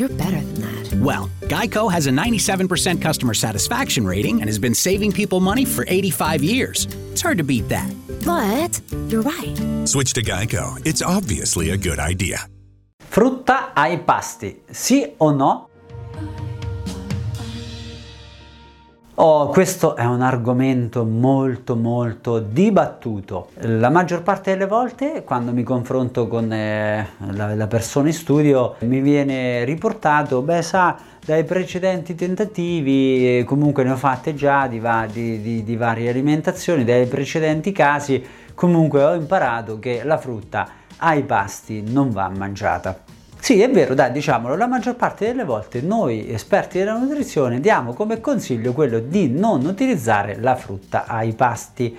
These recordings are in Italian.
And you're better than that. Well, Geico has a 97% customer satisfaction rating and has been saving people money for 85 years. It's hard to beat that. But you're right. Switch to Geico. It's obviously a good idea. Frutta ai pasti, sì o no? Oh, questo è un argomento molto molto dibattuto. La maggior parte delle volte quando mi confronto con eh, la, la, persona in studio mi viene riportato, beh sa, dai precedenti tentativi, comunque ne ho fatte già di, va, di, di, di varie alimentazioni, dai precedenti casi, comunque ho imparato che la frutta ai pasti non va mangiata. Sì, è vero, dai, diciamolo, la maggior parte delle volte noi esperti della nutrizione diamo come consiglio quello di non utilizzare la frutta ai pasti.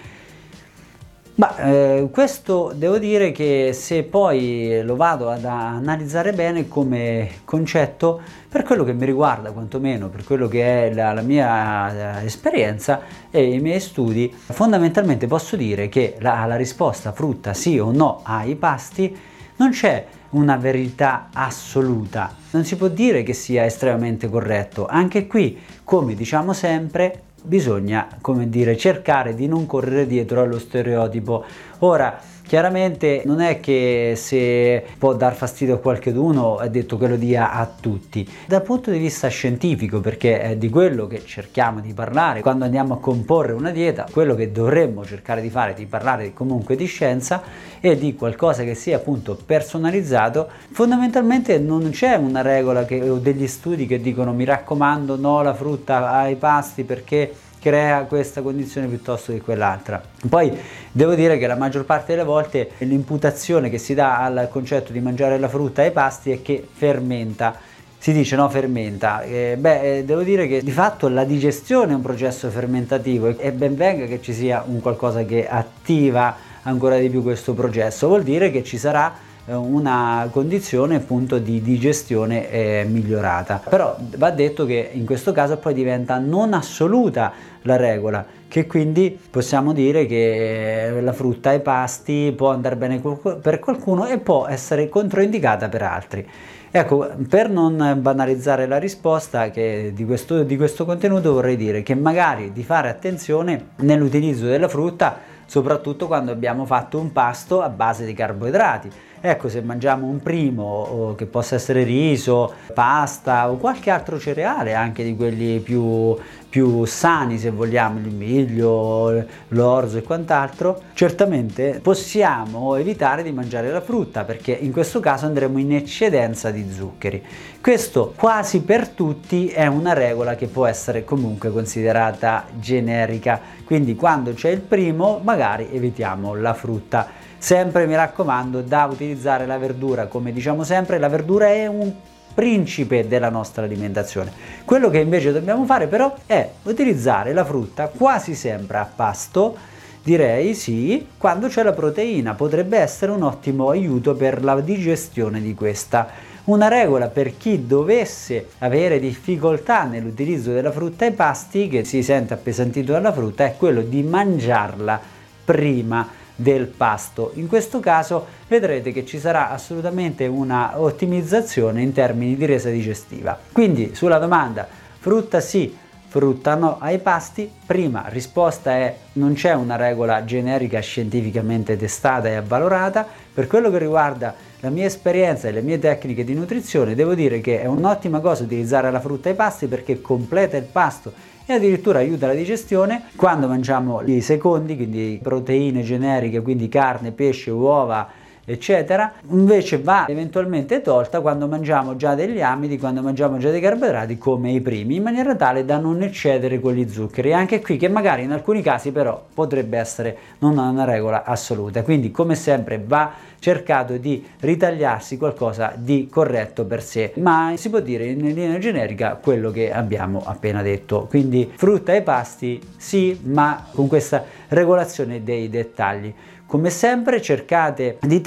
Ma eh, questo devo dire che se poi lo vado ad analizzare bene come concetto, per quello che mi riguarda quantomeno, per quello che è la, la mia eh, esperienza e i miei studi, fondamentalmente posso dire che la, la risposta frutta sì o no ai pasti non c'è una verità assoluta. Non si può dire che sia estremamente corretto. Anche qui, come diciamo sempre, bisogna, come dire, cercare di non correre dietro allo stereotipo. Ora, Chiaramente non è che se può dar fastidio a qualcuno è detto che lo dia a tutti. Dal punto di vista scientifico, perché è di quello che cerchiamo di parlare quando andiamo a comporre una dieta, quello che dovremmo cercare di fare, di parlare comunque di scienza e di qualcosa che sia appunto personalizzato, fondamentalmente non c'è una regola che, o degli studi che dicono mi raccomando no la frutta ai pasti perché crea questa condizione piuttosto che quell'altra. Poi devo dire che la maggior parte delle volte l'imputazione che si dà al concetto di mangiare la frutta ai pasti è che fermenta. Si dice no fermenta. Eh, beh eh, devo dire che di fatto la digestione è un processo fermentativo e ben venga che ci sia un qualcosa che attiva ancora di più questo processo. Vuol dire che ci sarà una condizione appunto di digestione eh, migliorata però va detto che in questo caso poi diventa non assoluta la regola, che quindi possiamo dire che la frutta ai pasti può andare bene per qualcuno e può essere controindicata per altri. Ecco, per non banalizzare la risposta di questo, di questo contenuto vorrei dire che magari di fare attenzione nell'utilizzo della frutta, soprattutto quando abbiamo fatto un pasto a base di carboidrati. Ecco, se mangiamo un primo, che possa essere riso, pasta o qualche altro cereale, anche di quelli più, più sani se vogliamo, il miglio, l'orzo e quant'altro, certamente possiamo evitare di mangiare la frutta perché in questo caso andremo in eccedenza di zuccheri. Questo quasi per tutti è una regola che può essere comunque considerata generica, quindi quando c'è il primo magari evitiamo la frutta. Sempre mi raccomando da utilizzare la verdura, come diciamo sempre, la verdura è un principe della nostra alimentazione. Quello che invece dobbiamo fare però è utilizzare la frutta quasi sempre a pasto, direi sì, quando c'è la proteina, potrebbe essere un ottimo aiuto per la digestione di questa. Una regola per chi dovesse avere difficoltà nell'utilizzo della frutta ai pasti, che si sente appesantito dalla frutta, è quello di mangiarla prima del pasto. In questo caso vedrete che ci sarà assolutamente una ottimizzazione in termini di resa digestiva. Quindi sulla domanda frutta sì, frutta no ai pasti, prima risposta è non c'è una regola generica scientificamente testata e avvalorata. Per quello che riguarda la mia esperienza e le mie tecniche di nutrizione, devo dire che è un'ottima cosa utilizzare la frutta ai pasti perché completa il pasto e addirittura aiuta la digestione quando mangiamo i secondi, quindi proteine generiche, quindi carne, pesce, uova eccetera, invece va eventualmente tolta quando mangiamo già degli amidi, quando mangiamo già dei carboidrati come i primi, in maniera tale da non eccedere con gli zuccheri. Anche qui che magari in alcuni casi però potrebbe essere non una regola assoluta. Quindi come sempre va cercato di ritagliarsi qualcosa di corretto per sé, ma si può dire in linea generica quello che abbiamo appena detto. Quindi frutta e pasti sì, ma con questa regolazione dei dettagli. Come sempre cercate di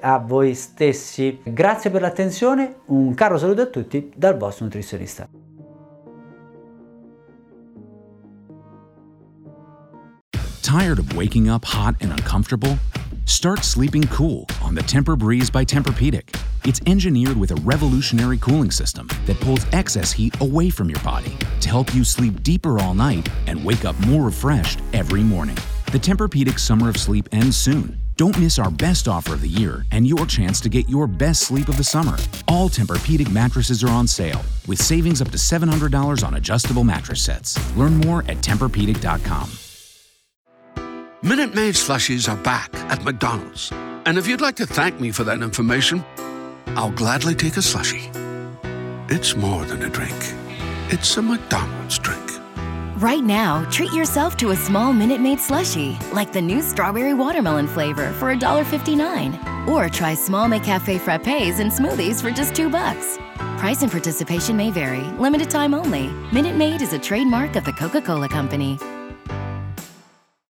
a voi stessi. Grazie per l'attenzione, un caro saluto a tutti dal vostro nutrizionista. Tired of waking up hot and uncomfortable? Start sleeping cool on the Tempur-Breeze by Tempur-Pedic. It's engineered with a revolutionary cooling system that pulls excess heat away from your body to help you sleep deeper all night and wake up more refreshed every morning. The Tempur-Pedic Summer of Sleep ends soon. Don't miss our best offer of the year and your chance to get your best sleep of the summer. All Tempur-Pedic mattresses are on sale with savings up to $700 on adjustable mattress sets. Learn more at TempurPedic.com. Minute Maid slushies are back at McDonald's. And if you'd like to thank me for that information, I'll gladly take a slushie. It's more than a drink, it's a McDonald's drink. Right now, treat yourself to a small Minute Maid slushie, like the new strawberry watermelon flavor for $1.59. Or try small McCafe frappes and smoothies for just two bucks. Price and participation may vary, limited time only. Minute Maid is a trademark of the Coca Cola Company.